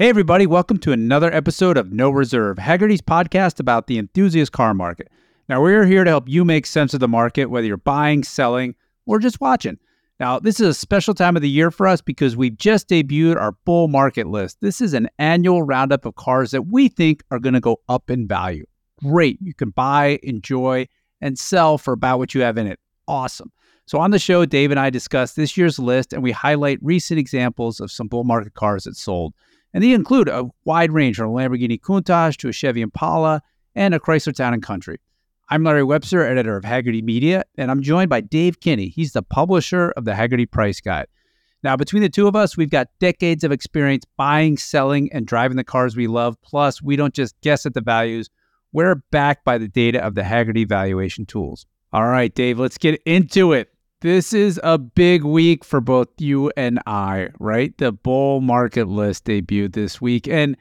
Hey, everybody, welcome to another episode of No Reserve, Hagerty's podcast about the enthusiast car market. Now, we're here to help you make sense of the market, whether you're buying, selling, or just watching. Now, this is a special time of the year for us because we've just debuted our bull market list. This is an annual roundup of cars that we think are going to go up in value. Great. You can buy, enjoy, and sell for about what you have in it. Awesome. So, on the show, Dave and I discuss this year's list and we highlight recent examples of some bull market cars that sold. And they include a wide range from a Lamborghini Countach to a Chevy Impala and a Chrysler Town and Country. I'm Larry Webster, editor of Hagerty Media, and I'm joined by Dave Kinney. He's the publisher of the Hagerty Price Guide. Now, between the two of us, we've got decades of experience buying, selling, and driving the cars we love. Plus, we don't just guess at the values, we're backed by the data of the Hagerty valuation tools. All right, Dave, let's get into it. This is a big week for both you and I, right? The bull market list debuted this week. And,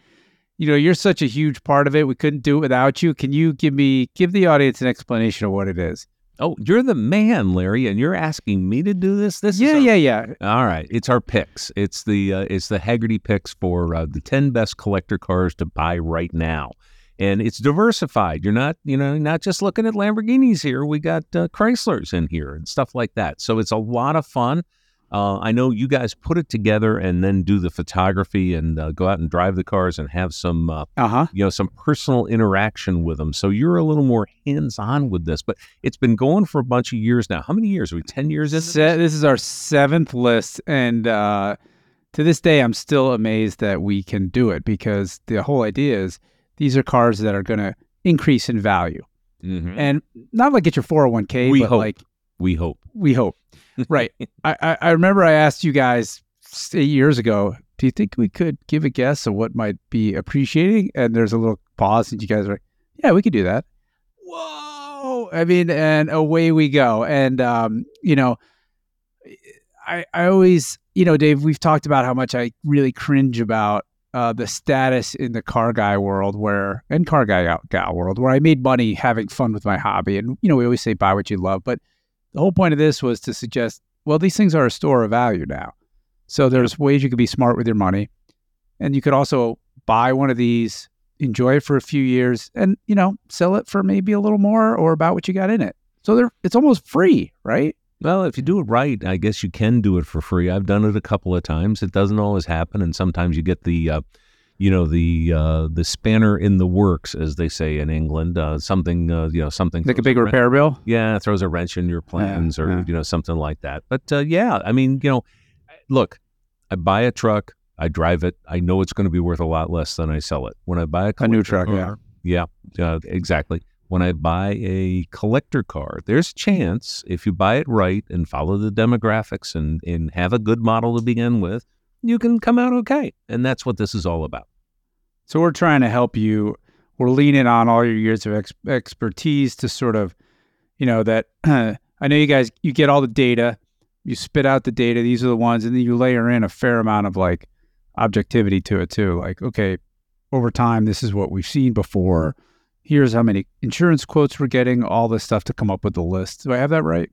you know, you're such a huge part of it. We couldn't do it without you. Can you give me, give the audience an explanation of what it is? Oh, you're the man, Larry, and you're asking me to do this. This yeah, is our, yeah, yeah. All right, it's our picks. It's the uh, it's the Hagerty picks for uh, the ten best collector cars to buy right now and it's diversified. You're not, you know, not just looking at Lamborghinis here. We got uh, Chryslers in here and stuff like that. So it's a lot of fun. Uh, I know you guys put it together and then do the photography and uh, go out and drive the cars and have some, uh huh, you know, some personal interaction with them. So you're a little more hands on with this. But it's been going for a bunch of years now. How many years? Are we ten years in? Se- this is our seventh list, and uh, to this day, I'm still amazed that we can do it because the whole idea is these are cars that are going to increase in value. Mm-hmm. And not like get your 401k, We but hope. like we hope. we hope. right. I, I, I remember I asked you guys eight years ago, do you think we could give a guess of what might be appreciating? And there's a little pause, and you guys are like, yeah, we could do that. Whoa. I mean, and away we go. And, um, you know, I, I always, you know, Dave, we've talked about how much I really cringe about uh, the status in the car guy world where and car guy gal, gal world where I made money having fun with my hobby. And you know, we always say buy what you love, but the whole point of this was to suggest, well, these things are a store of value now. So there's ways you could be smart with your money, and you could also buy one of these, enjoy it for a few years, and you know, sell it for maybe a little more or about what you got in it. So they're it's almost free, right? Well, if you do it right, I guess you can do it for free. I've done it a couple of times. It doesn't always happen, and sometimes you get the, uh, you know, the uh, the spanner in the works, as they say in England. Uh, something, uh, you know, something Like a big wren- repair bill. yeah, throws a wrench in your plans, or yeah. you know, something like that. But uh, yeah, I mean, you know, look, I buy a truck, I drive it, I know it's going to be worth a lot less than I sell it. When I buy a, A new truck, yeah. car- yeah, uh, exactly. When I buy a collector car, there's a chance if you buy it right and follow the demographics and, and have a good model to begin with, you can come out okay. And that's what this is all about. So we're trying to help you. We're leaning on all your years of ex- expertise to sort of, you know, that I know you guys, you get all the data, you spit out the data. These are the ones, and then you layer in a fair amount of like objectivity to it too. Like, okay, over time, this is what we've seen before. Here's how many insurance quotes we're getting. All this stuff to come up with the list. Do I have that right?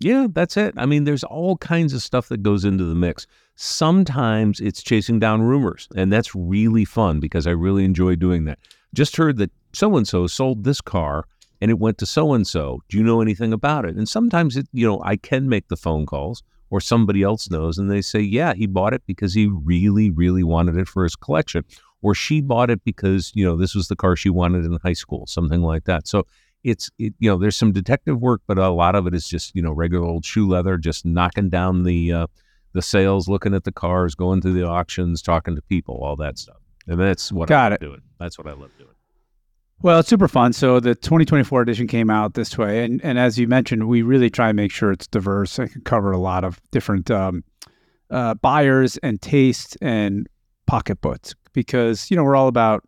Yeah, that's it. I mean, there's all kinds of stuff that goes into the mix. Sometimes it's chasing down rumors, and that's really fun because I really enjoy doing that. Just heard that so and so sold this car and it went to so and so. Do you know anything about it? And sometimes it, you know, I can make the phone calls or somebody else knows and they say, "Yeah, he bought it because he really really wanted it for his collection." Or she bought it because, you know, this was the car she wanted in high school, something like that. So it's it, you know there's some detective work, but a lot of it is just you know regular old shoe leather, just knocking down the uh, the sales, looking at the cars, going to the auctions, talking to people, all that stuff. And that's what Got I it. doing. That's what I love doing. Well, it's super fun. So the 2024 edition came out this way, and and as you mentioned, we really try and make sure it's diverse. It can cover a lot of different um, uh, buyers and tastes and pocketbooks because you know we're all about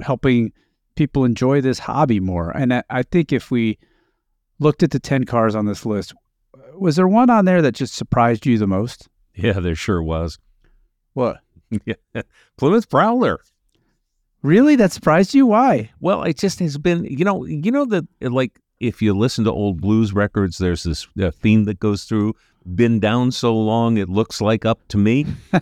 helping people enjoy this hobby more. And I, I think if we looked at the 10 cars on this list, was there one on there that just surprised you the most? Yeah, there sure was. What? yeah. Plymouth Prowler. Really? That surprised you? Why? Well, it just has been, you know, you know that like if you listen to old blues records, there's this uh, theme that goes through. Been down so long, it looks like up to me.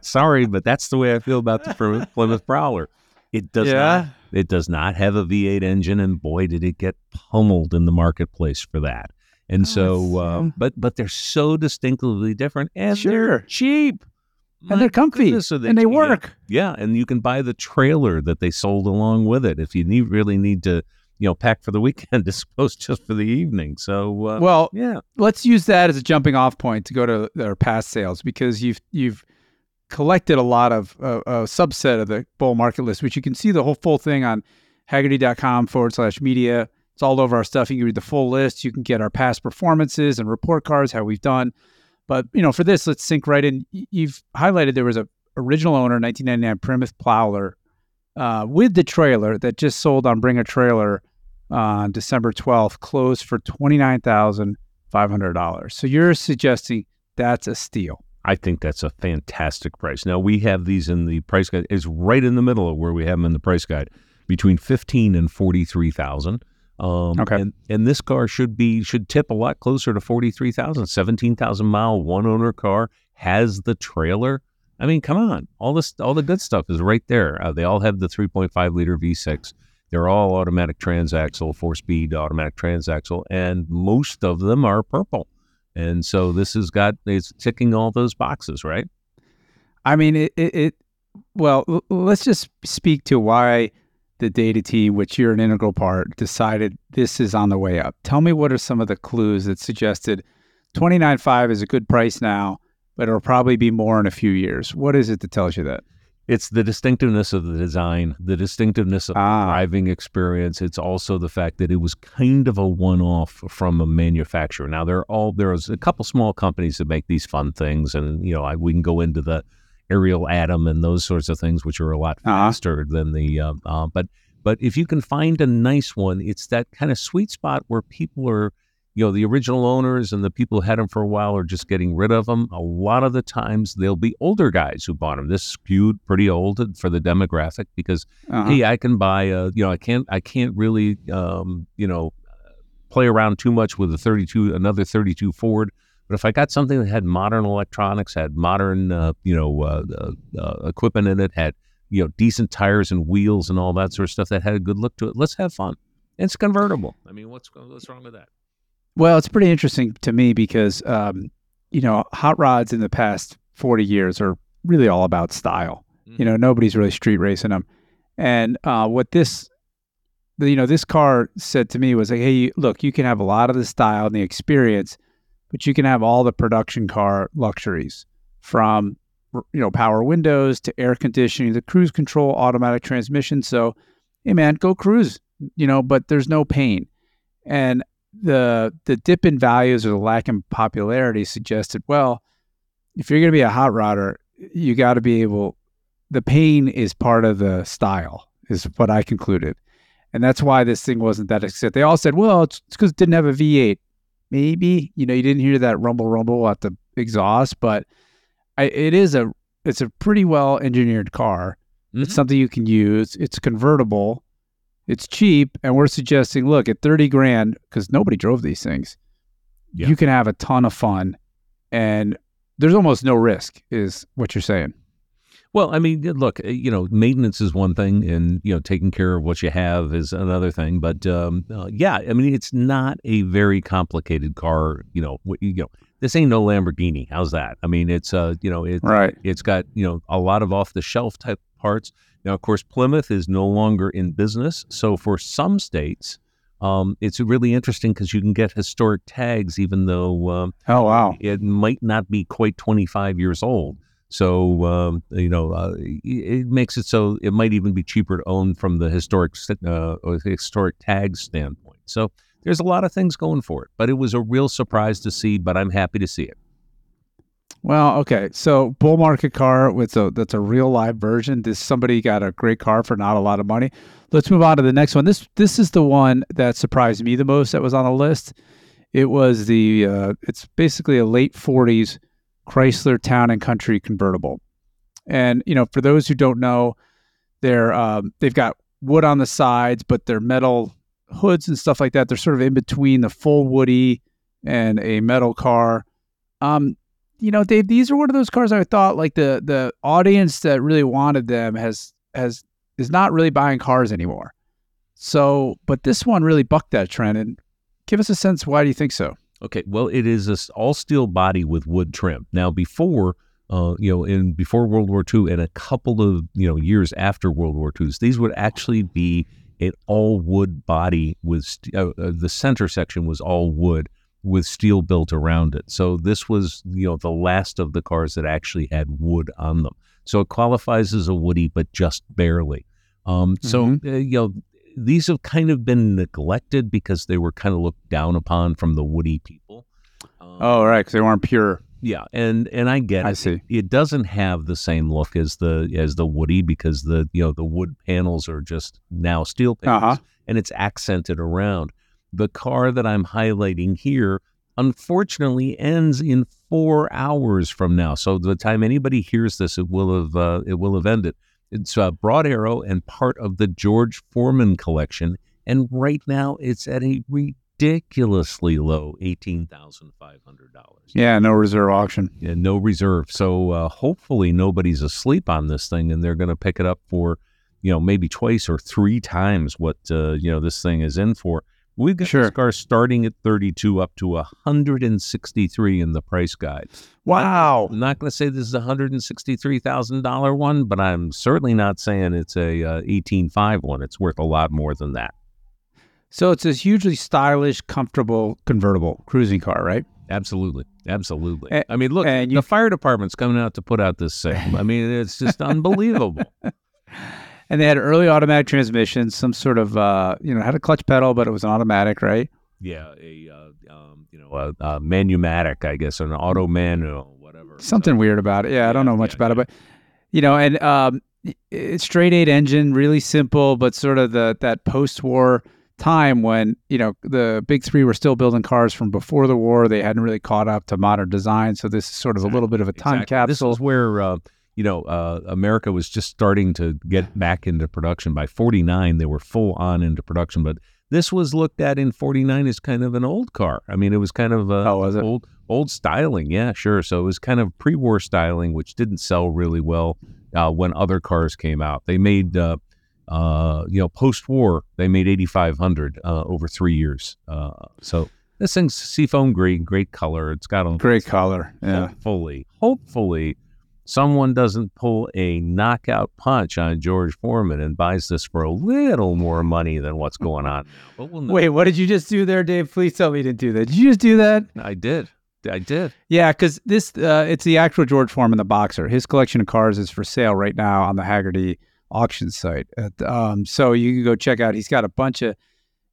Sorry, but that's the way I feel about the Plymouth, Prowler. It does Yeah. not. It does not have a V8 engine, and boy, did it get pummeled in the marketplace for that. And Oh, so, uh, but but they're so distinctively different, and Sure. they're cheap, My and they're comfy goodness, are and they work. Yeah, and you can buy the trailer that they sold along with it if you need really need to, you know, pack for the weekend as opposed just for the evening. So, uh, Well, yeah, let's use that as a jumping off point to go to our past sales because you've you've collected a lot of uh, a subset of the bull market list, which you can see the whole full thing on Hagerty.com forward slash media. It's all over our stuff. You can read the full list. You can get our past performances and report cards, how we've done. But you know, for this, let's sink right in. You've highlighted there was a original owner, 1999 Plymouth Prowler, uh, with the trailer that just sold on Bring a Trailer on December 12th, closed for twenty nine thousand five hundred dollars. So you're suggesting that's a steal. I think that's a fantastic price. Now we have these in the price guide. It's right in the middle of where we have them in the price guide, between fifteen and forty three thousand. Um, Okay. And, and this car should be should tip a lot closer to forty three thousand. Seventeen thousand mile one owner car has the trailer. I mean, come on, all this all the good stuff is right there. Uh, they all have the three point five liter V six. They're all automatic transaxle, four speed automatic transaxle, and most of them are purple. And so this has got it's ticking all those boxes, right? I mean, it. it, it well, l- let's just speak to why the data team, which you're an integral part, decided this is on the way up. Tell me what are some of the clues that suggested 29.5 is a good price now, but it'll probably be more in a few years. What is it that tells you that? It's the distinctiveness of the design, the distinctiveness of Ah. the driving experience. It's also the fact that it was kind of a one-off from a manufacturer. Now there are all there's a couple small companies that make these fun things, and you know I, we can go into the Ariel Atom and those sorts of things, which are a lot Uh-huh. faster than the. Uh, uh, but but if you can find a nice one, it's that kind of sweet spot where people are, you know, the original owners and the people who had them for a while are just getting rid of them. A lot of the times they'll be older guys who bought them. This skewed pretty old for the demographic because Uh-huh. hey, I can buy a, you know, I can't, I can't really, um, you know, play around too much with a 32, another 32 Ford. But if I got something that had modern electronics, had modern, uh, you know, uh, uh, uh, equipment in it, had, you know, decent tires and wheels and all that sort of stuff that had a good look to it, let's have fun. It's convertible. I mean, what's what's wrong with that? Well, it's pretty interesting to me because, um, you know, hot rods in the past 40 years are really all about style. You know, nobody's really street racing them. And uh, what this, you know, this car said to me was like, hey, look, you can have a lot of the style and the experience, but you can have all the production car luxuries from, you know, power windows to air conditioning, the cruise control, automatic transmission. So, hey, man, go cruise, you know, but there's no pain. And the the dip in values or the lack in popularity suggested, well, if you're going to be a hot rodder, you got to be able. The pain is part of the style, is what I concluded, and that's why this thing wasn't that exciting. They all said, well, it's because it didn't have a V8. Maybe you know you didn't hear that rumble rumble at the exhaust, but I, it is a it's a pretty well engineered car. It's Mhm. something you can use. It's convertible. It's cheap, and we're suggesting, look, at thirty grand, because nobody drove these things, Yeah. you can have a ton of fun, and there's almost no risk, is what you're saying. Well, I mean, look, uh, you know, maintenance is one thing, and you know, taking care of what you have is another thing. But um, uh, yeah, I mean, it's not a very complicated car. You know, what- you know, this ain't no Lamborghini. How's that? I mean, it's uh, you know, it, Right. it's got you know a lot of off the shelf type parts. Now, of course, Plymouth is no longer in business, so for some states, um, it's really interesting because you can get historic tags, even though um, Oh wow. it might not be quite 25 years old. So um, you know, uh, it makes it so it might even be cheaper to own from the historic uh, the historic tag standpoint. So there's a lot of things going for it, but it was a real surprise to see. But I'm happy to see it. Well, okay. So bull market car with a that's a real live version. This somebody got a great car for not a lot of money. Let's move on to the next one. This this is the one that surprised me the most that was on the list. It was the uh, it's basically a late 40s Chrysler Town and Country convertible. And you know, for those who don't know, they're um, they've got wood on the sides, but they're metal hoods and stuff like that. They're sort of in between the full woody and a metal car. Um, you know, Dave, these are one of those cars I thought like the the audience that really wanted them has has is not really buying cars anymore. So, but this one really bucked that trend. And give us a sense why do you think so? Okay, well, it is a all steel body with wood trim. Now, before, uh, you know, in before World War II and a couple of you know years after World War II, these would actually be an all wood body with st- uh, uh, the center section was all wood with steel built around it. So this was you know the last of the cars that actually had wood on them. So it qualifies as a woody, but just barely. Um, so Mhm. uh, you know these have kind of been neglected because they were kind of looked down upon from the woody people. Um, Oh, right, because they weren't pure. yeah, and and I get it. I it. see. It doesn't have the same look as the as the woody because the you know the wood panels are just now steel panels Uh-huh. and it's accented around. The car that I'm highlighting here unfortunately ends in 4 hours from now. So the time anybody hears this it will have uh, it will have ended. It's uh, Broad Arrow and part of the George Foreman collection and right now it's at a ridiculously low $18,500 Yeah, no reserve auction. yeah, no reserve. So uh, hopefully nobody's asleep on this thing, and they're going to pick it up for, you know, maybe twice or three times what uh, you know this thing is in for. We've got Sure. this car starting at 32 up to 163 in the price guide. Wow. I'm not going to say this is a $163,000 one, but I'm certainly not saying it's a uh, 18.5 one. It's worth a lot more than that. So it's this hugely stylish, comfortable convertible cruising car, right? Absolutely, absolutely. I mean, look, and the fire department's coming out to put out this thing. I mean, it's just unbelievable. And they had early automatic transmissions, some sort of, uh, you know, had a clutch pedal, but it was an automatic, right? Yeah, a uh, um, you know a, a manumatic, I guess, an auto manual, whatever. Something So, weird about it. Yeah, I don't know much yeah, about yeah. it, but you know, and um, straight eight engine, really simple, but sort of the that post-war time when you know the big three were still building cars from before the war. They hadn't really caught up to modern design, so this is sort of a little bit of a time exactly. This is where uh, you know uh, America was just starting to get back into production. By '49, they were full on into production, but this was looked at in '49 as kind of an old car. I mean, it was kind of uh, Oh, was it? old old styling. Yeah, sure. So it was kind of pre-war styling, which didn't sell really well uh, when other cars came out. They made. Uh, uh, you know, post-war, they made 8,500 uh, over three years. Uh, so this thing's seafoam green, great color. It's got a Great color. Yeah. hopefully, hopefully, someone doesn't pull a knockout punch on George Foreman and buys this for a little more money than what's going on we'll. Wait, what did you just do there, Dave? Please tell me you didn't do that. Did you just do that? I did, I did. Yeah, because this uh, it's the actual George Foreman, the boxer. His collection of cars is for sale right now on the Hagerty auction site. At, um, so you can go check out. He's got a bunch of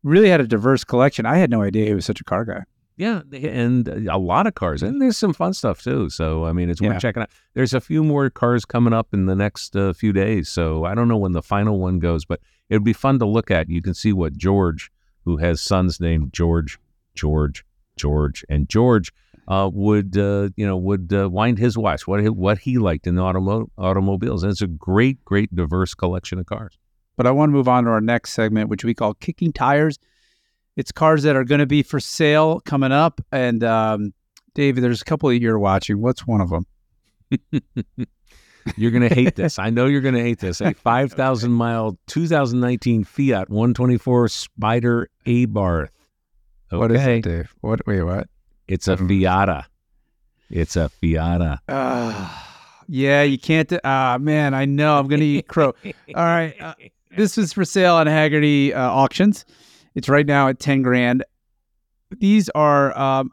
really had a diverse collection. I had no idea he was such a car guy. Yeah, and a lot of cars, and there's some fun stuff too. So I mean, it's Yeah. worth checking out. There's a few more cars coming up in the next uh, few days. So I don't know when the final one goes, but it'd be fun to look at. You can see what George, who has sons named George, George, George, and George, uh, would uh, you know would uh, wind his watch. What he, what he liked in the automo- automobiles, and it's a great, great, diverse collection of cars. But I want to move on to our next segment, which we call kicking tires. It's cars that are going to be for sale coming up. And um, David, there's a couple that you're watching. What's one of them? You're gonna hate this. I know you're gonna hate this. A 5,000 mile 2019 Fiat 124 Spider Abarth. Okay. What is it, Dave? What? Wait, what? It's a Fiata. It's a Fiata. Uh, yeah, you can't. Ah, man, I know. I'm going to eat crow. All right. Uh, this is for sale on Hagerty uh, auctions. It's right now at 10 grand. These are, um,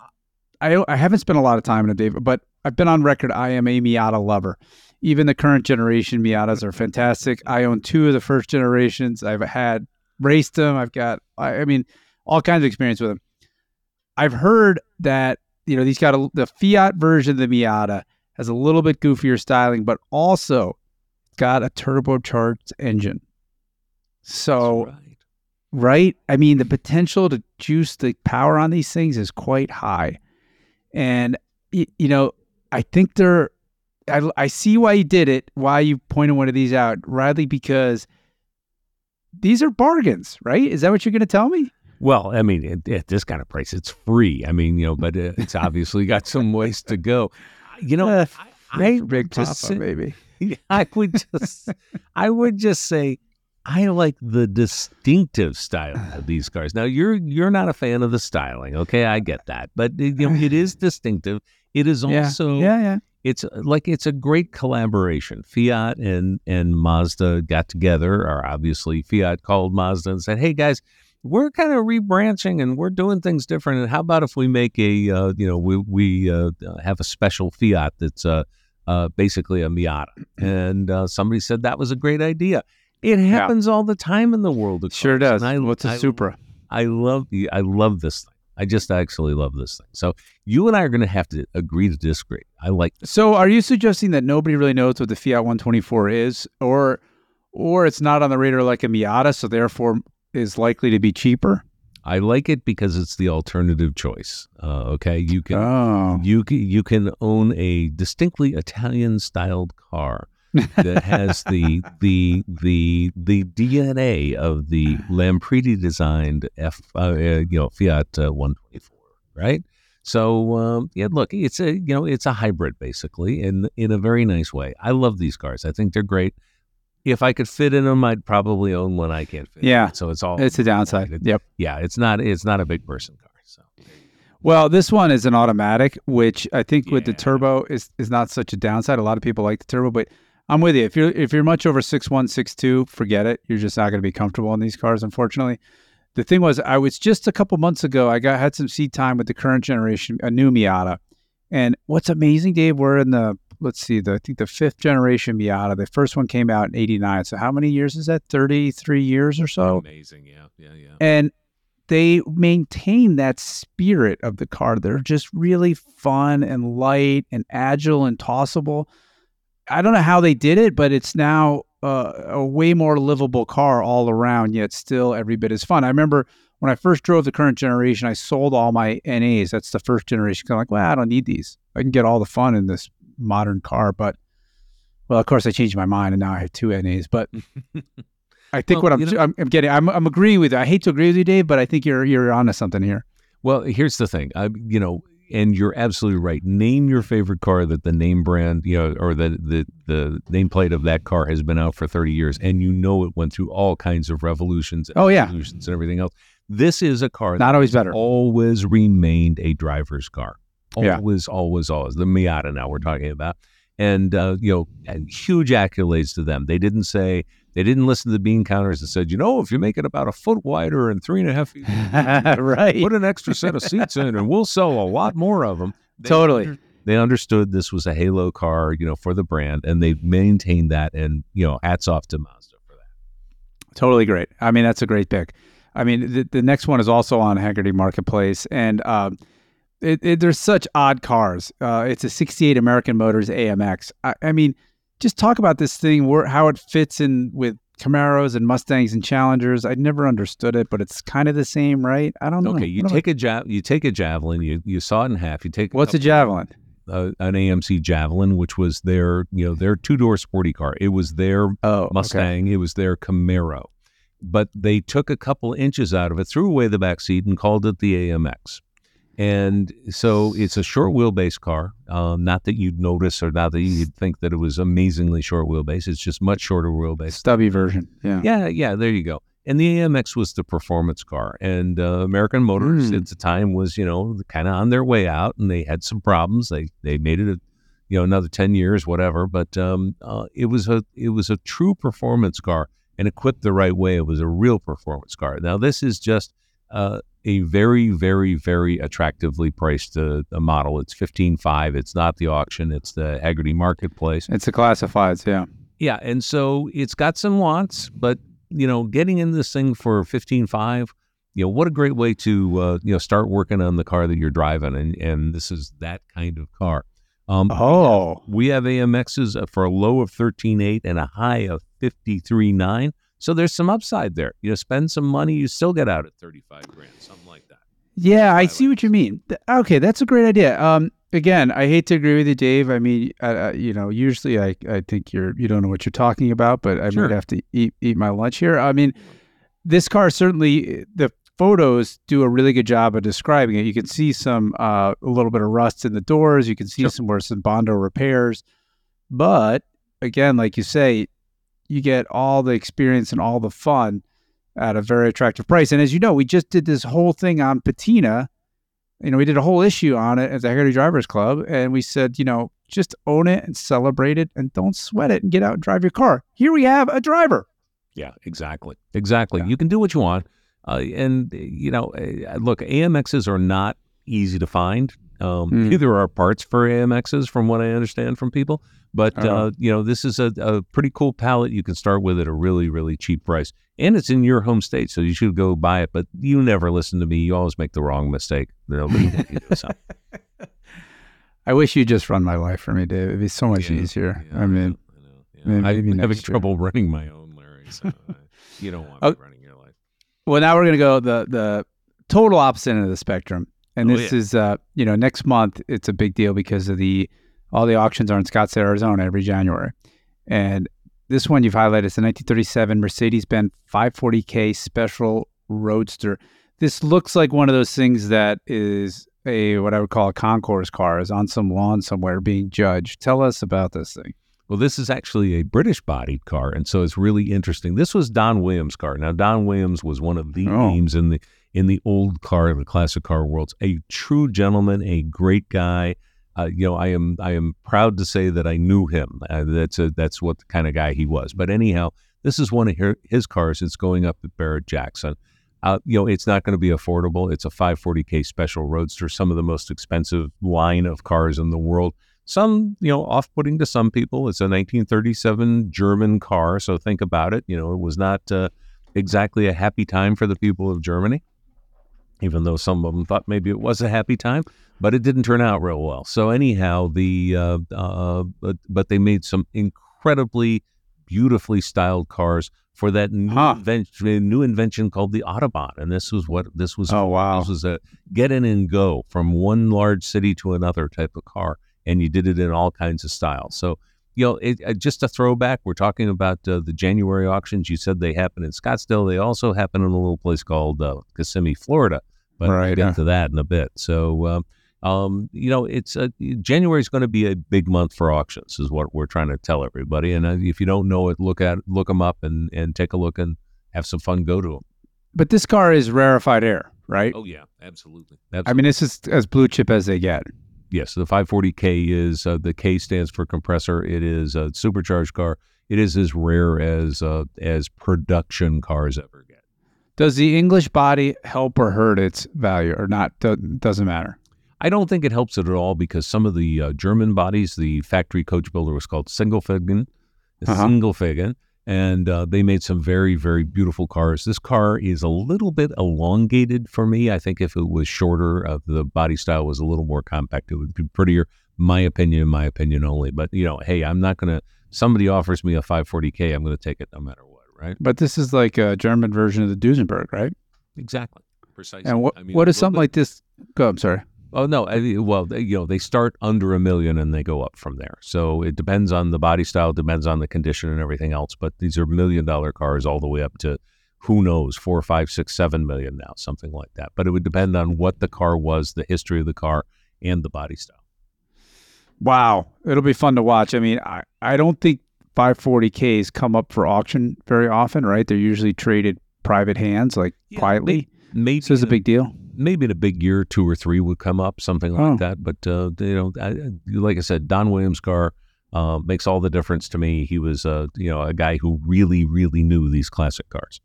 I, I haven't spent a lot of time in it, David, but I've been on record. I am a Miata lover. Even the current generation Miatas are fantastic. I own two of the first generations. I've had raced them. I've got, I, I mean, all kinds of experience with them. I've heard that, you know, these got a, the Fiat version of the Miata has a little bit goofier styling, but also got a turbocharged engine. So, right. Right? I mean, the potential to juice the power on these things is quite high. And, you know, I think they're, I, I see why you did it, why you pointed one of these out, Riley, because these are bargains, right? Is that what you're going to tell me? Well, I mean, at, at this kind of price, it's free. I mean, you know, but uh, it's obviously got some ways to go. you know, Uh, I, I Big Papa, say- maybe. I would just, I would just say, I like the distinctive style of these cars. Now, you're you're not a fan of the styling, okay? I get that, but you know, it is distinctive. It is also, Yeah, yeah. it's uh, like it's a great collaboration. Fiat and and Mazda got together, or obviously Fiat called Mazda and said, "Hey guys, we're kind of rebranching and we're doing things different. And how about if we make a, uh, you know, we we uh, have a special Fiat that's uh, uh, basically a Miata?" And uh, somebody said that was a great idea. It happens all the time in the world of Sure does. and I, What's a I- Supra? I love I love this thing. I just actually love this thing. So you and I are going to have to agree to disagree. I like this. So, are you suggesting that nobody really knows what the Fiat 124 is, or, or it's not on the radar like a Miata, so therefore is likely to be cheaper? I like it because it's the alternative choice. Uh, okay, you can Oh, you can, you can own a distinctly Italian styled car that has the the the the DNA of the Lampredi designed F uh, uh, you know Fiat uh, 124, right? So um, yeah, look, it's a you know it's a hybrid basically, in in a very nice way. I love these cars. I think they're great. If I could fit in them, I'd probably own one. I can't fit. in. Yeah. so it's all it's a downside. It- Yep. yeah. It's not it's not a big person car. So Well, this one is an automatic, which I think with the turbo is is not such a downside. A lot of people like the turbo, but I'm with you. If you're if you're much over six one, six two, forget it. You're just not going to be comfortable in these cars, unfortunately. The thing was, I was just a couple months ago. I got had some seat time with the current generation, a new Miata, and what's amazing, Dave, we're in the let's see, the I think the fifth generation Miata. The first one came out in '89. So how many years is that? Thirty three years or so. amazing. Yeah, yeah, yeah. and they maintain that spirit of the car. They're just really fun and light and agile and tossable. I don't know how they did it, but it's now uh, a way more livable car all around, yet still every bit as fun. I remember when I first drove the current generation, I sold all my NAs. That's the first generation. I'm like, well, I don't need these. I can get all the fun in this modern car. But, well, of course, I changed my mind and now I have two NAs. But I think Well, what I'm, you know- I'm, I'm getting, I'm, I'm agreeing with you. I hate to agree with you, Dave, but I think you're you're onto something here. Well, here's the thing. I, you know, and you're absolutely right. Name your favorite car that the name brand, you know, or the the the nameplate of that car has been out for 30 years, and you know it went through all kinds of revolutions, and Oh, yeah. evolutions, and everything else. This is a car that Not always better. always remained a driver's car. Yeah. Always, always, always. The Miata now we're talking about. And, uh, you know, and huge accolades to them. They didn't say, they didn't listen to the bean counters and said, you know, if you make it about a foot wider and three and a half feet, right. put an extra set of seats in and we'll sell a lot more of them. They Totally. under- they understood this was a halo car, you know, for the brand and they maintained that. And, you know, hats off to Mazda for that. Totally great. I mean, that's a great pick. I mean, the, the next one is also on Hagerty Marketplace, and um, it, it, there's such odd cars. Uh, it's a '68 American Motors AMX. I, I mean, just talk about this thing, where, how it fits in with Camaros and Mustangs and Challengers. I never understood it, but it's kind of the same, right? I don't know. Okay, you take a ja- you take a javelin, you you saw it in half. You take what's a couple- Javelin? uh, an AMC Javelin, which was their you know their two door sporty car. It was their Oh, okay. Mustang. It was their Camaro, but they took a couple inches out of it, threw away the back seat, and called it the AMX. And so it's a short wheelbase car. Um, not that you'd notice or not that you'd think that it was amazingly short wheelbase. It's just much shorter wheelbase. Stubby version. Yeah. Yeah, yeah, there you go. And the AMX was the performance car, and uh, American Motors Mm. at the time was, you know, kind of on their way out, and they had some problems. They they made it, a, you know, another ten years, whatever. But um, uh, it was a it was a true performance car, and equipped the right way, it was a real performance car. Now this is just uh, a very, very, very attractively priced uh, model. It's fifteen five. It's not the auction. It's the Hagerty Marketplace. It's the classifieds. Yeah. Yeah, and so it's got some wants, but you know, getting in this thing for fifteen five, you know, what a great way to uh, you know start working on the car that you're driving, and and this is that kind of car. Um, Oh. we have AMXs for a low of thirteen eight and a high of fifty three nine. So there's some upside there. You know, spend some money, you still get out at thirty five grand, something like that. Yeah, I I see what you mean. Okay, that's a great idea. Um, again, I hate to agree with you, Dave. I mean, uh, you know, usually I, I think you're you don't know what you're talking about, but I Sure. might have to eat eat my lunch here. I mean, this car certainly the photos do a really good job of describing it. You can see some uh, a little bit of rust in the doors. You can see Sure. some where some Bondo repairs, but again, like you say, you get all the experience and all the fun at a very attractive price. And as you know, we just did this whole thing on patina. You know, we did a whole issue on it at the Hagerty Drivers Club, and we said, you know, just own it and celebrate it, and don't sweat it, and get out and drive your car. Here we have a driver. Yeah, exactly. Exactly. Yeah. You can do what you want. Uh, and, you know, uh, look, AMXs are not easy to find. Um, Mm. Are parts for AMXs, from what I understand from people. But, Uh-huh. uh, you know, this is a, a pretty cool palette you can start with at a really, really cheap price. And it's in your home state, so you should go buy it. But you never listen to me. You always make the wrong mistake. Nobody you do. I wish you'd just run my life for me, Dave. It'd be so much Yeah, easier. Yeah, I mean, I know, yeah. maybe- I'm having year. trouble running my own, Larry. So uh, you don't want Oh. running your life. well, now we're gonna go the the total opposite end of the spectrum, and Oh, this yeah. is uh, you know, next month it's a big deal because of the all the auctions are in Scottsdale, Arizona, every January, and this one you've highlighted is the 1937 Mercedes-Benz 540k Special Roadster. This looks like one of those things that is a what I would call a concours car, is on some lawn somewhere being judged. Tell us about this thing. Well, this is actually a British bodied car, and so it's really interesting. This was Don Williams' car. Now, Don Williams was one of the Oh. names in the in the old car, the classic car worlds. A true gentleman, a great guy. Uh, you know, I am I am proud to say that I knew him. Uh, that's a, that's what the kind of guy he was. But anyhow, this is one of her, his cars. It's going up at Barrett Jackson. Uh, you know, it's not going to be affordable. It's a 540k special roadster, some of the most expensive line of cars in the world some you know off-putting to some people it's a 1937 german car so think about it you know it was not uh, exactly a happy time for the people of germany even though some of them thought maybe it was a happy time but it didn't turn out real well so anyhow the uh, uh, but, but they made some incredibly beautifully styled cars for that new, Huh. invention, new invention called the autobahn and this was what this was Oh wow! this was a get in and go from one large city to another type of car, and you did it in all kinds of styles. So, you know, it, uh, just a throwback. We're talking about uh, the January auctions. You said they happen in Scottsdale. They also happen in a little place called uh, Kissimmee, Florida. But we'll Right, get yeah. to that in a bit. So, um, um, you know, it's uh, January is going to be a big month for auctions, is what we're trying to tell everybody. And uh, if you don't know it, look at look them up and and take a look and have some fun. Go to them. But this car is rarefied air, right? Oh yeah, absolutely. I mean, this is as blue chip as they get. Yes, the 540K is uh, the K stands for compressor. It is a supercharged car. It is as rare as uh, as production cars ever get. Does the English body help or hurt its value, or not? Do- doesn't matter. I don't think it helps it at all because some of the uh, German bodies, the factory coach builder was called Sindelfingen, Uh-huh. Sindelfingen, and uh, they made some very, very beautiful cars. This car is a little bit elongated for me. I think if it was shorter, uh, the body style was a little more compact, it would be prettier. My opinion, my opinion only. But you know, hey, I'm not gonna. Somebody offers me a 540k, I'm gonna take it no matter what, right? But this is like a German version of the Duesenberg, right? Exactly, precisely. And what I mean, what is something bit- like this? Go. I'm sorry. Oh no! I, well, they, you know, they start under a million and they go up from there. So it depends on the body style, depends on the condition and everything else. But these are million dollar cars all the way up to who knows four, five, six, seven million now, something like that. But it would depend on what the car was, the history of the car, and the body style. Wow, it'll be fun to watch. I mean, I, I don't think 540ks come up for auction very often, right? They're usually traded private hands, like Yeah, quietly. Maybe So it's a big deal. Maybe in a big year, two or three would come up, something like Oh. that. But uh, you know, I, like I said, Don Williams' car uh, makes all the difference to me. He was, uh, you know, a guy who really, really knew these classic cars.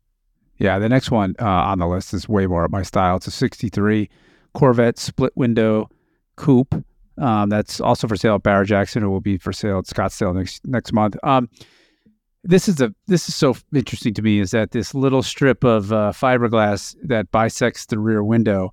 Yeah, the next one uh, on the list is way more up my style. It's a 63 Corvette split window coupe. Um, that's also for sale at Barrett Jackson. It will be for sale at Scottsdale next next month. Um, this is a this is so interesting to me is that this little strip of uh, fiberglass that bisects the rear window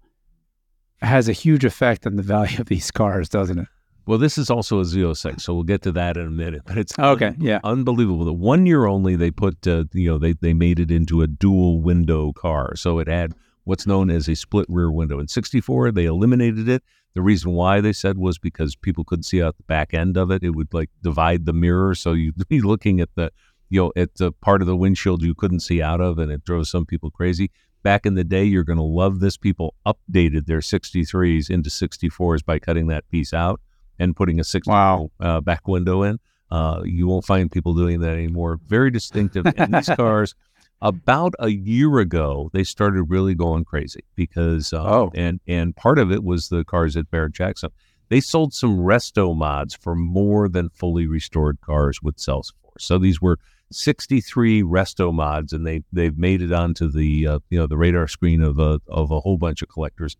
has a huge effect on the value of these cars, doesn't it? Well, this is also a Z06, so we'll get to that in a minute. But it's Okay, yeah. unbelievable. The one year only, they put uh, you know they they made it into a dual window car, so it had what's known as a split rear window. In '64, they eliminated it. The reason why they said was because people couldn't see out the back end of it. It would like divide the mirror, so you'd be looking at the you know at the part of the windshield you couldn't see out of, and it drove some people crazy. back in the day, you're going to love this. People updated their 63s into 64s by cutting that piece out and putting a 60 Wow. uh, back window in. Uh, you won't find people doing that anymore. Very distinctive. And these cars, about a year ago, they started really going crazy because, uh, Oh. and and part of it was the cars at Barrett Jackson. They sold some resto mods for more than fully restored cars would sell for. So these were 63 resto mods, and they they've made it onto the uh, you know the radar screen of a of a whole bunch of collectors.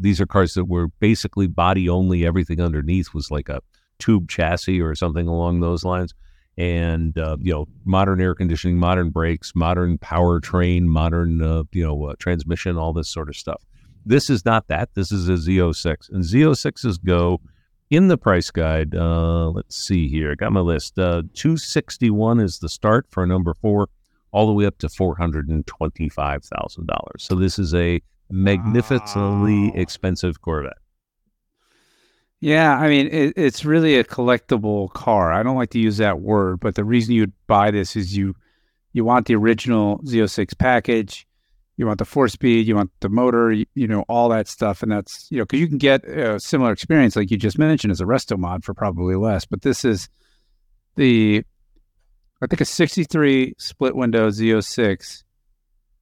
These are cars that were basically body only. Everything underneath was like a tube chassis or something along those lines. And uh, you know, modern air conditioning, modern brakes, modern powertrain, modern uh, you know uh, transmission, all this sort of stuff. This is not that. This is a Z06, and Z06s go in the price guide. Uh, let's see here. I got my list. Uh, 261 is the start for number four, all the way up to four hundred and twenty-five thousand dollars. So this is a magnificently Wow. expensive Corvette. Yeah, I mean, it, it's really a collectible car. I don't like to use that word, but the reason you'd buy this is you you want the original Z06 package, you want the four speed, you want the motor, you, you know, all that stuff, and that's you know because you can get a similar experience like you just mentioned as a resto mod for probably less. But this is the I think a 63 split window Z06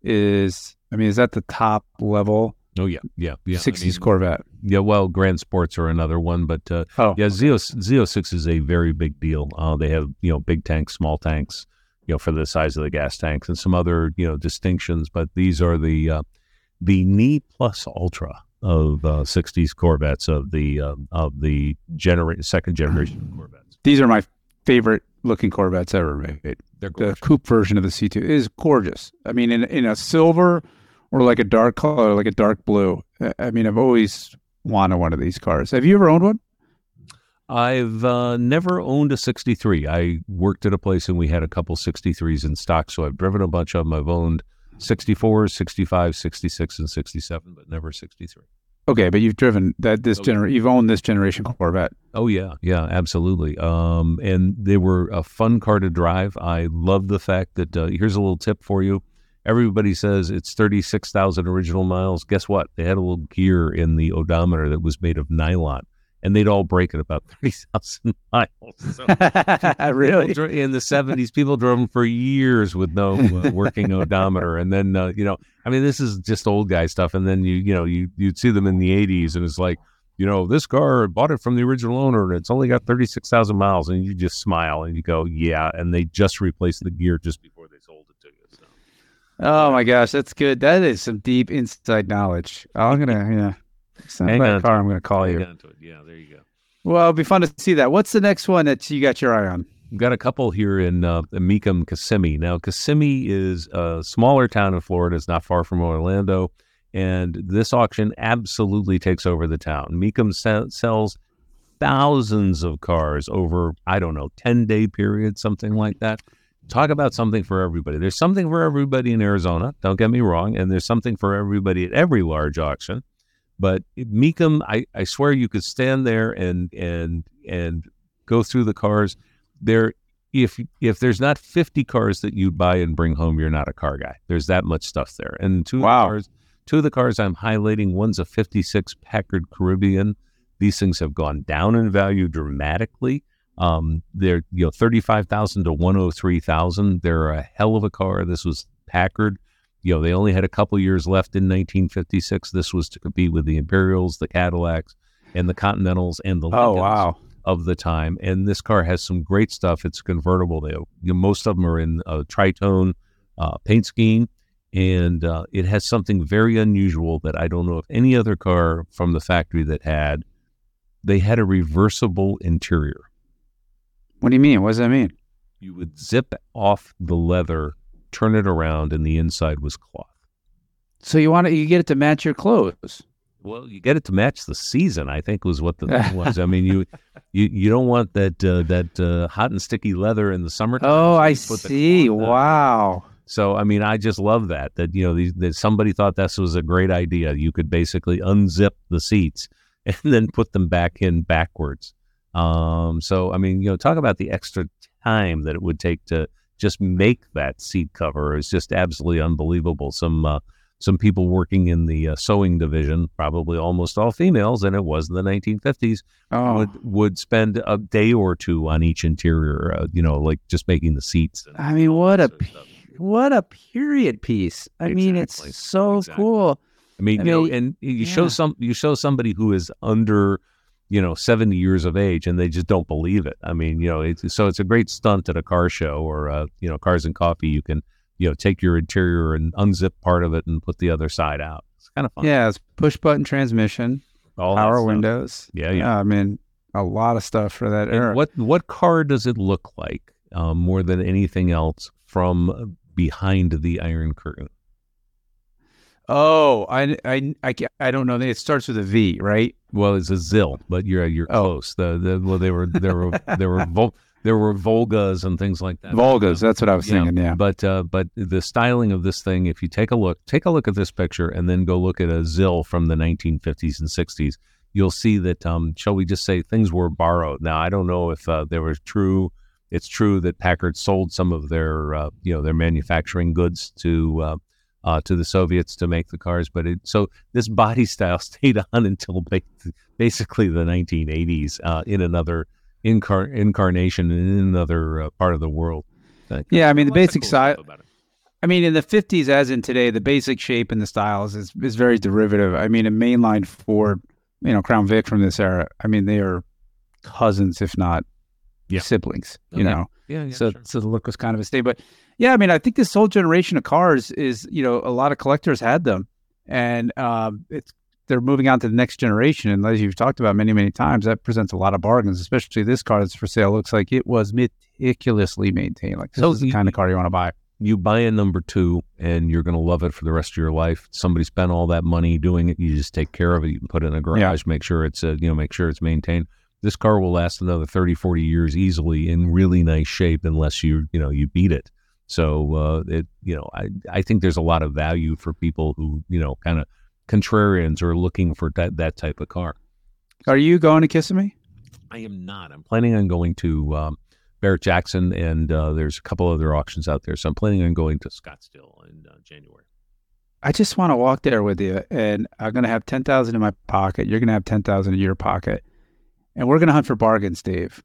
is I mean is that the top level Oh yeah, yeah, yeah. I 60s mean, Corvette? Yeah, well, Grand Sports are another one, but uh, Oh, yeah, Z06 is a very big deal. Uh, they have you know big tanks, small tanks, you know for the size of the gas tanks, and some other you know distinctions. But these are the uh, the knee plus ultra of uh, '60s Corvettes of the uh, of the genera- second generation Corvettes. these are my favorite looking Corvettes ever made. The coupe version of the C2 is gorgeous. I mean, in in a silver or like a dark color, like a dark blue. I mean, I've always wanted one of these cars. Have you ever owned one? I've uh, never owned a 63. I worked at a place and we had a couple 63s in stock, so I've driven a bunch of them. I've owned 64, 65, 66, and 67, but never 63. Okay, but you've driven that this Okay. gener you've owned this generation Corvette. Oh yeah, yeah, absolutely. Um, and they were a fun car to drive. I love the fact that uh, here's a little tip for you. Everybody says it's thirty six thousand original miles. Guess what? They had a little gear in the odometer that was made of nylon, and they'd all break at about thirty thousand miles. So really? dro- in the seventies, people drove them for years with no uh, working odometer, and then uh, you know, I mean, this is just old guy stuff. And then you you know you you'd see them in the eighties, and it's like you know, this car I bought it from the original owner and it's only got 36,000 miles. And you just smile and you go, yeah. And they just replaced the gear just before they sold it to you. So. Oh my gosh, that's good. That is some deep inside knowledge. I'm gonna yeah. Hang that on car. I'm gonna call Hang you. to it. Yeah, there you go. Well, it'll be fun to see that. What's the next one that you got your eye on? We've got a couple here in uh, Mecum, Kissimmee. Now, Kissimmee is a smaller town in Florida. It's not far from Orlando. And this auction absolutely takes over the town. Mecum se- sells thousands of cars over, I don't know, 10 day period, something like that. Talk about something for everybody. There's something for everybody in Arizona, don't get me wrong. And there's something for everybody at every large auction. But Mecum, I, I swear you could stand there and and and go through the cars. There if if there's not 50 cars that you buy and bring home, you're not a car guy. There's that much stuff there. And two Wow. of the cars, two of the cars I'm highlighting, one's a 56 Packard Caribbean. These things have gone down in value dramatically. Um, they're you know 35,000 to 103,000. They're a hell of a car. This was Packard. You know, they only had a couple years left in 1956. This was to compete with the Imperials, the Cadillacs, and the Continentals and the Oh wow. of the time. And this car has some great stuff. It's convertible. They, you know, most of them are in a tritone uh, paint scheme, and uh, it has something very unusual that I don't know if any other car from the factory that had. They had a reversible interior. What do you mean? What does that mean? You would zip off the leather, turn it around, and the inside was cloth. So you want to you get it to match your clothes. Well, you get it to match the season. I think was what the thing was. I mean, you you, you don't want that uh, that uh, hot and sticky leather in the summer. Oh, I put see. Wow. So I mean, I just love that that you know these, that somebody thought this was a great idea. You could basically unzip the seats and then put them back in backwards. Um, so I mean, you know, talk about the extra time that it would take to just make that seat cover is just absolutely unbelievable. Some uh, some people working in the uh, sewing division, probably almost all females, and it was in the 1950s, Oh, would would spend a day or two on each interior, uh, you know, like just making the seats. I mean, what a stuff. what a period piece. I mean, it's so Exactly. cool. I mean, I you know, and you yeah. show some you show somebody who is under, you know, seventy years of age, and they just don't believe it. I mean, you know, it's, so it's a great stunt at a car show or uh, you know, cars and coffee. You can you know take your interior and unzip part of it and put the other side out. It's kind of fun. Yeah, it's push button transmission, All power windows. Yeah, yeah. I mean, a lot of stuff for that era. And what what car does it look like um, more than anything else from behind the Iron Curtain? Oh, I, I, I, I don't know. It starts with a V, right? Well, it's a ZIL, but you're you're Oh. close. The, the well, they were there were there were Vol- there were Volgas and things like that. Volgas. That's what I was Yeah, thinking. Yeah. But uh, but the styling of this thing, if you take a look, take a look at this picture, and then go look at a ZIL from the 1950s and 60s, you'll see that. Um, shall we just say things were borrowed? Now I don't know if uh, they were true. It's true that Packard sold some of their uh, you know their manufacturing goods to. Uh, to the Soviets to make the cars, but it, so this body style stayed on until ba- basically the 1980s uh, in another incar- incarnation in another uh, part of the world. Yeah, I mean, the basic cool si- stuff about it. I mean, in the 50s, as in today, the basic shape and the styles is, is very derivative. I mean, a mainline Ford, you know, Crown Vic from this era, I mean, they are cousins, if not Yeah. siblings, you know. Yeah, yeah, so, sure. so the look was kind of a state. But yeah, I mean, I think this whole generation of cars is, you know, a lot of collectors had them, and um, it's they're moving on to the next generation. And as you've talked about many, many times, that presents a lot of bargains. Especially this car that's for sale looks like it was meticulously maintained. Like this So is the you- kind of car you want to buy. you buy a number two and you're going to love it for the rest of your life. Somebody spent all that money doing it. You just take care of it. You can put it in a garage, make sure it's, uh, you know, make sure it's maintained. This car will last another 30, 40 years easily in really nice shape unless you, you know, you beat it. So, uh, it, you know, I, I think there's a lot of value for people who, you know, kind of contrarians are looking for that, that type of car. Are you going to Kissimmee? I am not. I'm planning on going to um, Barrett Jackson, and uh, there's a couple other auctions out there. So I'm planning on going to Scottsdale in uh, January. I just want to walk there with you, and I'm gonna have ten thousand in my pocket. You're gonna have ten thousand in your pocket, and we're gonna hunt for bargains, Dave.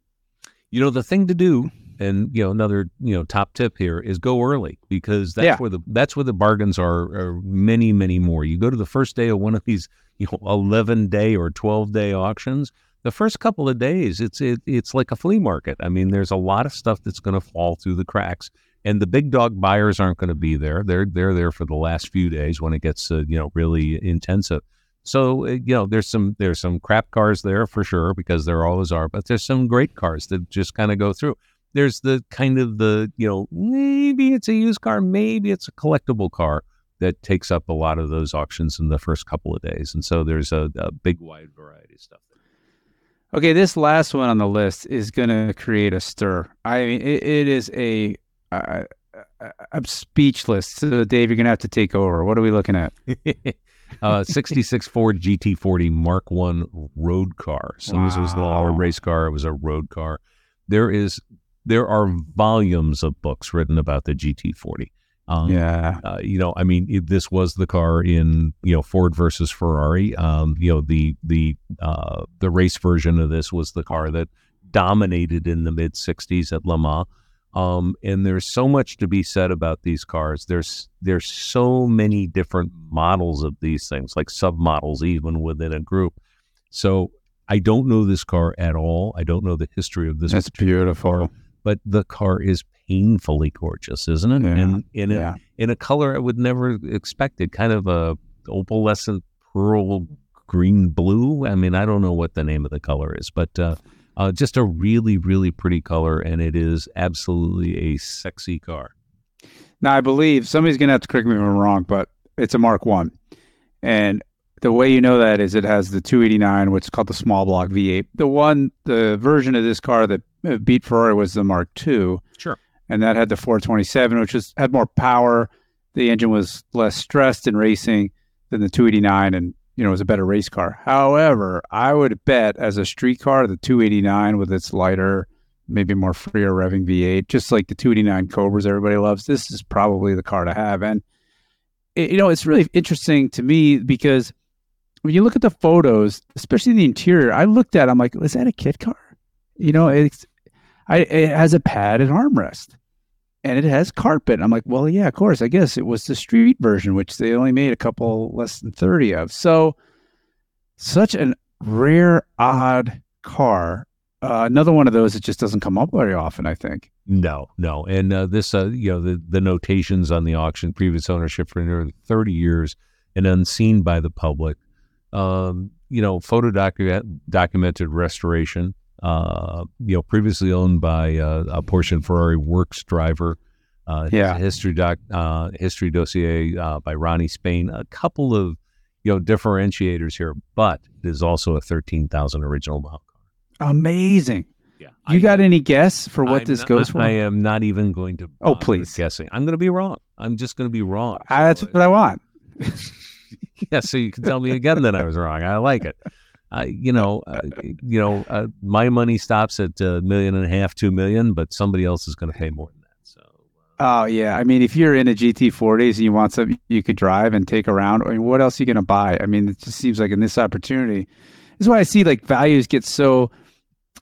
You know, the thing to do, and you know, another you know top tip here is go early because that's Yeah. where the that's where the bargains are, are many many more. You go to the first day of one of these you know 11 day or 12 day auctions. The first couple of days, it's it, it's like a flea market. I mean, there's a lot of stuff that's going to fall through the cracks, and the big dog buyers aren't going to be there. They're they're there for the last few days when it gets uh, you know really intensive. So uh, you know, there's some there's some crap cars there for sure because there always are, but there's some great cars that just kind of go through. There's the kind of the you know maybe it's a used car, maybe it's a collectible car that takes up a lot of those auctions in the first couple of days, and so there's a, a big wide variety of stuff. Okay, this last one on the list is gonna create a stir. I mean, it, it is a. I, I, I'm speechless. So, Dave, you're gonna have to take over. What are we looking at? uh, 66 Ford GT40 Mark One road car. So this was not a race car; it was a road car. There is there are volumes of books written about the GT40. Um, Yeah, uh, you know, I mean, it, this was the car in you know Ford versus Ferrari. Um, you know, the the uh, the race version of this was the car that dominated in the mid '60s at Le Mans. Um, and there's so much to be said about these cars. There's there's so many different models of these things, like submodels even within a group. So I don't know this car at all. I don't know the history of this that's beautiful. but the car is painfully gorgeous, isn't it? Yeah, And in a, Yeah, in a color I would never expected, kind of a opalescent pearl green blue. I mean, I don't know what the name of the color is, but uh, uh, just a really, really pretty color, and it is absolutely a sexy car. Now I believe somebody's gonna have to correct me if I'm wrong, but it's a Mark One, and the way you know that is it has the 289, which is called the small block V8. The one, the version of this car that uh, beat Ferrari was the Mark II, Sure. and that had the 427, which was had more power. The engine was less stressed in racing than the 289, and you know was a better race car. However, I would bet as a street car, the 289 with its lighter, maybe more freer revving V8, just like the 289 Cobras everybody loves. This is probably the car to have. And it, you know, it's really interesting to me because when you look at the photos, especially the interior, I looked at, it, I'm like, is that a kit car? You know, it's, I, it has a padded armrest and it has carpet. I'm like, well, yeah, of course. I guess it was the street version, which they only made a couple less than 30 of. So, such an rare, odd car. Uh, another one of those that just doesn't come up very often, I think. No, no. And uh, this, uh, you know, the, the notations on the auction, previous ownership for nearly 30 years and unseen by the public. Um, you know, photo docu- documented restoration uh, you know, previously owned by uh, a Porsche Ferrari works driver. Uh, yeah, history doc, uh, history dossier uh, by Ronnie Spain. A couple of you know differentiators here, but it is also a thirteen thousand original model car. Amazing. Yeah. You I, got any guess for what I'm this not, goes for? I am not even going to. Oh, please. Guessing. I'm going to be wrong. I'm just going to be wrong. Uh, that's what I want. yeah. So you can tell me again that I was wrong. I like it uh, you know, uh, you know, uh, my money stops at a million and a half, two million, but somebody else is going to pay more than that. So. Uh, oh yeah, I mean, if you're in a GT40s and you want something you could drive and take around, I mean, what else are you going to buy? I mean, it just seems like in this opportunity, this is why I see like values get so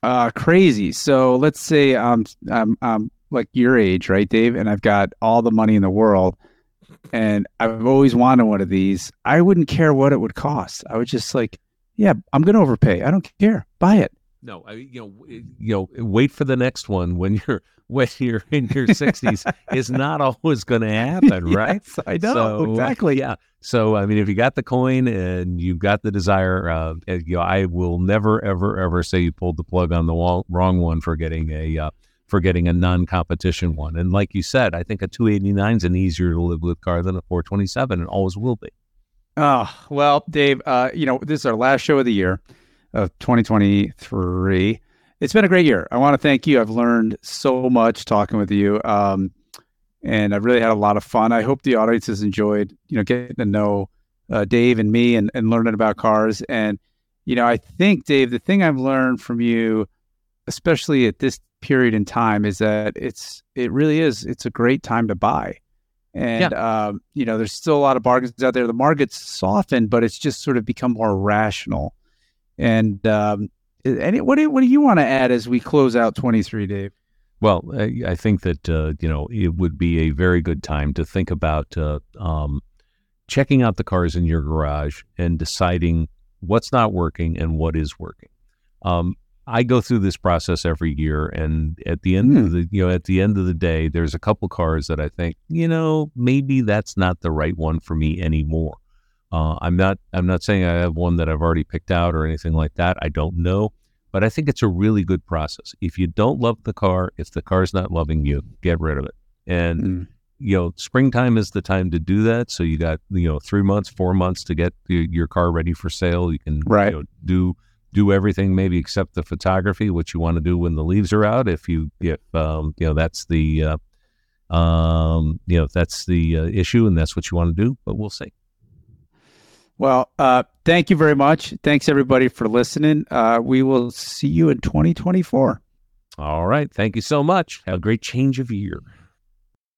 uh, crazy. So let's say um, I'm, I'm like your age, right, Dave, and I've got all the money in the world and I've always wanted one of these. I wouldn't care what it would cost. I would just like yeah, I'm going to overpay. I don't care. Buy it. No, I, you know, you know, wait for the next one when you're when you're in your 60s is not always going to happen, right? I know so, exactly. Yeah. So I mean, if you got the coin and you've got the desire, uh, you know, I will never, ever, ever say you pulled the plug on the wall, wrong one for getting a uh, for getting a non-competition one. And like you said, I think a 289 is an easier to live with car than a 427, and always will be. Oh, well, Dave, uh, you know, this is our last show of the year of 2023. It's been a great year. I want to thank you. I've learned so much talking with you. Um, and I've really had a lot of fun. I hope the audience has enjoyed, you know, getting to know uh, Dave and me and, and learning about cars. And, you know, I think, Dave, the thing I've learned from you, especially at this period in time, is that it's, it really is, it's a great time to buy. And, yeah. um, you know, there's still a lot of bargains out there. The market's softened, but it's just sort of become more rational. And, um, any, what, do, what do you want to add as we close out 23, Dave? Well, I, I think that, uh, you know, it would be a very good time to think about uh, um, checking out the cars in your garage and deciding what's not working and what is working. Um, I go through this process every year, and at the end mm. of hmm. the you know at the end of the day, there's a couple cars that I think you know maybe that's not the right one for me anymore. Uh, I'm not I'm not saying I have one that I've already picked out or anything like that. I don't know, but I think it's a really good process. If you don't love the car, if the car's not loving you, get rid of it. And mm. you know, springtime is the time to do that. So you got you know three months, four months to get your car ready for sale. You can right. You know, do do everything maybe except the photography, which you want to do when the leaves are out. If you if um, you know that's the uh, um, you know that's the uh, issue, and that's what you want to do. But we'll see. Well, uh, thank you very much. Thanks everybody for listening. Uh, we will see you in 2024. All right. Thank you so much. Have a great change of year.